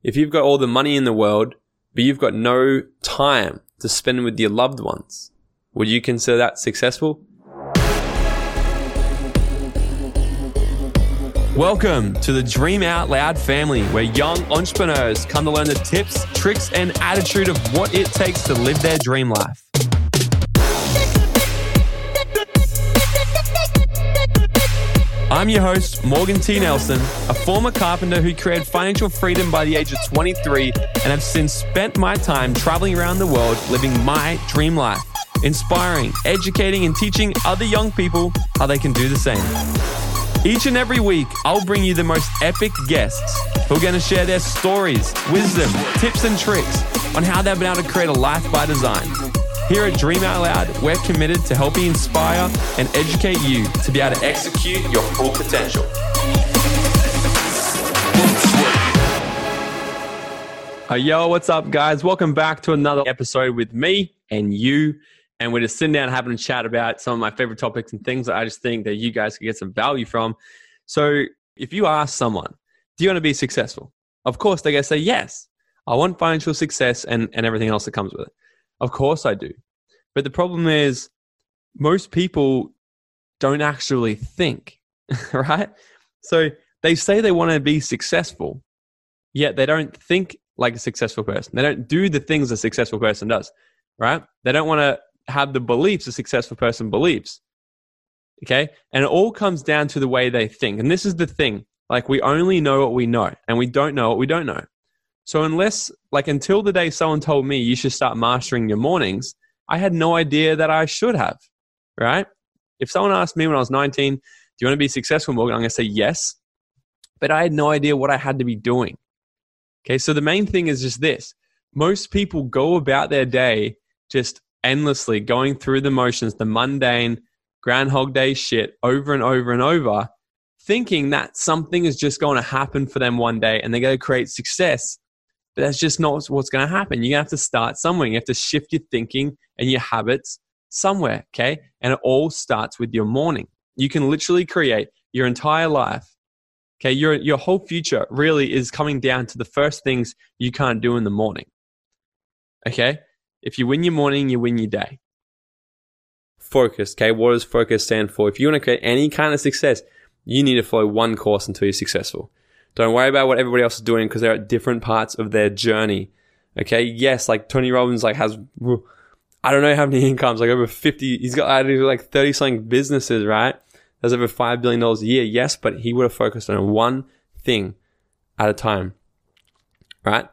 If you've got all the money in the world, but you've got no time to spend with your loved ones, would you consider that successful? Welcome to the Dream Out Loud family, where young entrepreneurs come to learn the tips, tricks, and attitude of what it takes to live their dream life. I'm your host, Morgan T. Nelson, a former carpenter who created financial freedom by the age of 23 and have since spent my time traveling around the world living my dream life, inspiring, educating, and teaching other young people how they can do the same. Each and every week, I'll bring you the most epic guests who are going to share their stories, wisdom, tips, and tricks on how they've been able to create a life by design. Here at Dream Out Loud, we're committed to helping inspire and educate you to be able to execute your full potential. Hey, yo, what's up, guys? Welcome back to another episode with me and you. And we're just sitting down having a chat about some of my favorite topics and things that I just think that you guys could get some value from. So, if you ask someone, do you want to be successful? Of course, they're going to say, yes, I want financial success and, and everything else that comes with it. Of course I do. But the problem is, most people don't actually think, right? So they say they want to be successful, yet they don't think like a successful person. They don't do the things a successful person does, right? They don't want to have the beliefs a successful person believes. Okay. And it all comes down to the way they think. And this is the thing like, we only know what we know, and we don't know what we don't know. So unless like until the day someone told me you should start mastering your mornings, I had no idea that I should have, right? If someone asked me when I was 19, do you want to be successful, Morgan? I'm going to say yes. But I had no idea what I had to be doing. Okay, so the main thing is just this. Most people go about their day just endlessly going through the motions, the mundane Groundhog Day shit over and over and over, thinking that something is just going to happen for them one day and they're going to create success but that's just not what's going to happen. To have to start somewhere. You have to shift your thinking and your habits somewhere, okay? And it all starts with your morning. You can literally create your entire life. Okay, your your whole future really is coming down to the first things you can't do in the morning. Okay? If you win your morning, you win your day. Focus, okay? What does focus stand for? If you want to create any kind of success, you need to follow one course until you're successful. Don't worry about what everybody else is doing because they're at different parts of their journey. Okay. Yes, like Tony Robbins, like has, I don't know how many incomes, like over 50, he's got like 30 something businesses, right? There's over $5 billion a year. Yes, but he would have focused on one thing at a time. Right?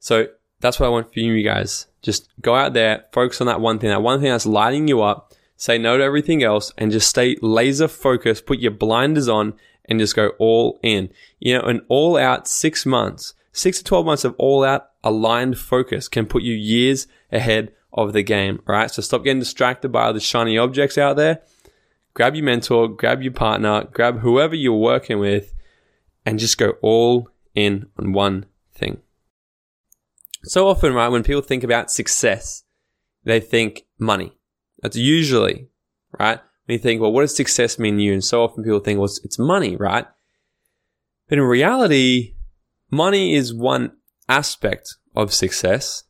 So that's what I want for you guys. Just go out there, focus on that one thing, that one thing that's lighting you up. Say no to everything else and just stay laser focused. Put your blinders on and just go all in. You know, an all out six months, six to 12 months of all out aligned focus can put you years ahead of the game, right? So stop getting distracted by all the shiny objects out there. Grab your mentor, grab your partner, grab whoever you're working with, and just go all in on one thing. So often, right, when people think about success, they think money. That's usually, right? When you think, well, what does success mean to you? And so often people think, well, it's, it's money, right? But in reality, money is one aspect of success.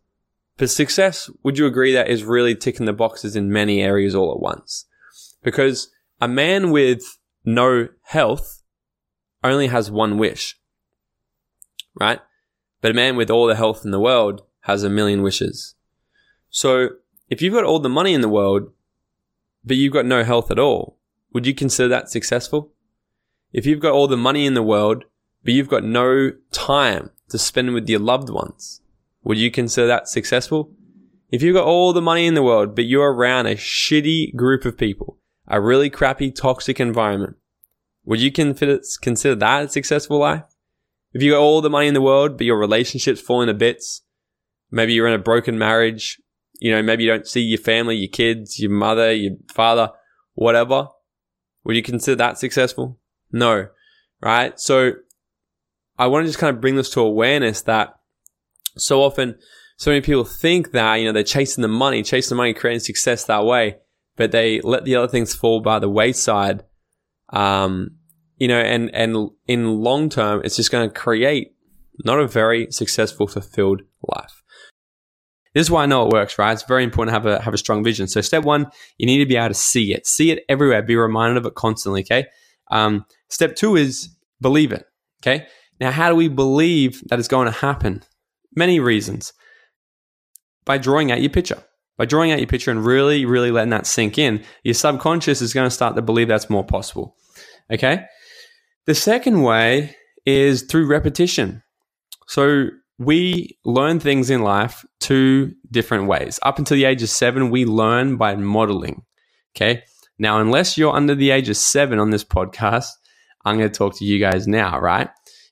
But success, would you agree that is really ticking the boxes in many areas all at once? Because a man with no health only has one wish, right? But a man with all the health in the world has a million wishes. So if you've got all the money in the world, but you've got no health at all, would you consider that successful? If you've got all the money in the world, but you've got no time to spend with your loved ones, would you consider that successful? If you've got all the money in the world, but you're around a shitty group of people, a really crappy, toxic environment, would you consider that a successful life? If you got all the money in the world, but your relationship's falling to bits, maybe you're in a broken marriage, you know, maybe you don't see your family, your kids, your mother, your father, whatever. Would you consider that successful? No, right? So I want to just kind of bring this to awareness that so often, so many people think that, you know, they're chasing the money, chasing the money, creating success that way, but they let the other things fall by the wayside. Um, you know, and, and in long term, it's just going to create not a very successful, fulfilled life. This is why I know it works, right? It's very important to have a have a strong vision. So step one, you need to be able to see it, see it everywhere, be reminded of it constantly. Okay. Um, step two is believe it. Okay. Now, how do we believe that it's going to happen? Many reasons. By drawing out your picture. By drawing out your picture and really, really letting that sink in, your subconscious is going to start to believe that's more possible. Okay. The second way is through repetition. So we learn things in life two different ways. Up until the age of seven, we learn by modeling. Okay. Now, unless you're under the age of seven on this podcast, I'm going to talk to you guys now, right?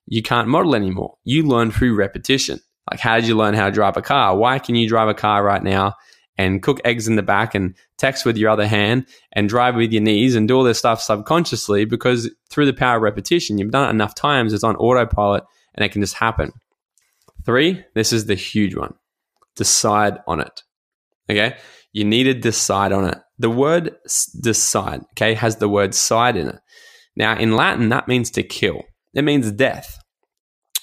You can't model anymore. You learn through repetition. Like, how did you learn how to drive a car? Why can you drive a car right now and cook eggs in the back and text with your other hand and drive with your knees and do all this stuff subconsciously? Because through the power of repetition, you've done it enough times, it's on autopilot and it can just happen. Three, this is the huge one decide on it. Okay. You need to decide on it. The word decide, okay, has the word side in it. Now, in Latin, that means to kill, it means death.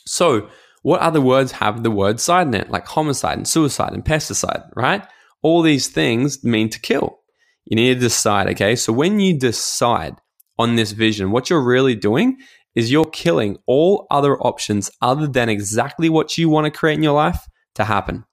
So, what other words have the word side in it, like homicide and suicide and pesticide, right? All these things mean to kill. You need to decide, okay? So, when you decide on this vision, what you're really doing is you're killing all other options other than exactly what you want to create in your life to happen.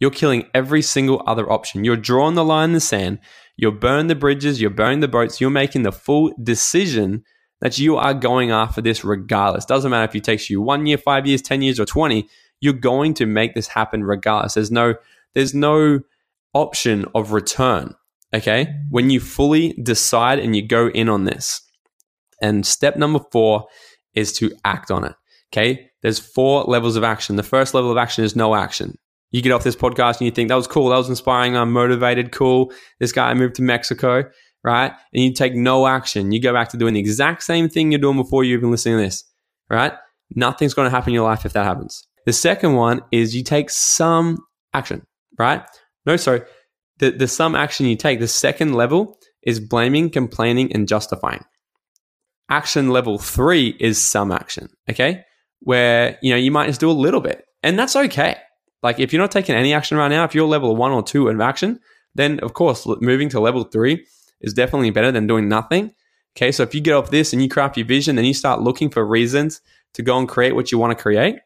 You're killing every single other option. You're drawing the line in the sand. You're burning the bridges. You're burning the boats. You're making the full decision that you are going after this regardless. Doesn't matter if it takes you one year, five years, 10 years, or 20, you're going to make this happen regardless. There's no, there's no option of return. Okay. When you fully decide and you go in on this. And step number four is to act on it. Okay. There's four levels of action. The first level of action is no action. You get off this podcast and you think that was cool. That was inspiring. I'm motivated. Cool. This guy moved to Mexico, right? And you take no action. You go back to doing the exact same thing you're doing before you even listening to this, right? Nothing's going to happen in your life if that happens. The second one is you take some action, right? No, sorry. The, the some action you take, the second level is blaming, complaining, and justifying action level three is some action, okay? Where, you know, you might just do a little bit and that's okay. Like if you're not taking any action right now, if you're level one or two of action, then of course moving to level three is definitely better than doing nothing. Okay, so if you get off this and you craft your vision, and you start looking for reasons to go and create what you want to create.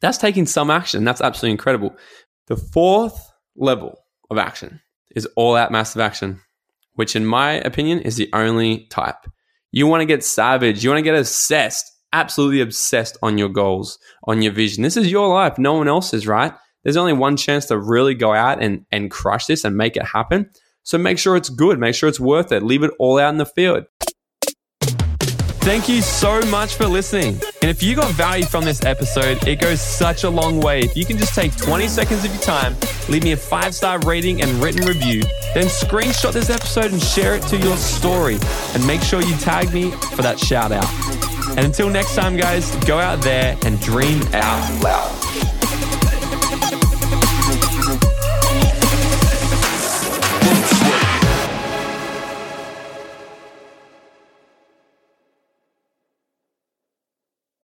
That's taking some action. That's absolutely incredible. The fourth level of action is all out massive action, which in my opinion is the only type. You want to get savage. You want to get obsessed, absolutely obsessed on your goals, on your vision. This is your life. No one else's, right? There's only one chance to really go out and, and crush this and make it happen. So make sure it's good. Make sure it's worth it. Leave it all out in the field. Thank you so much for listening. And if you got value from this episode, it goes such a long way. If you can just take 20 seconds of your time, leave me a five star rating and written review, then screenshot this episode and share it to your story. And make sure you tag me for that shout out. And until next time, guys, go out there and dream out loud.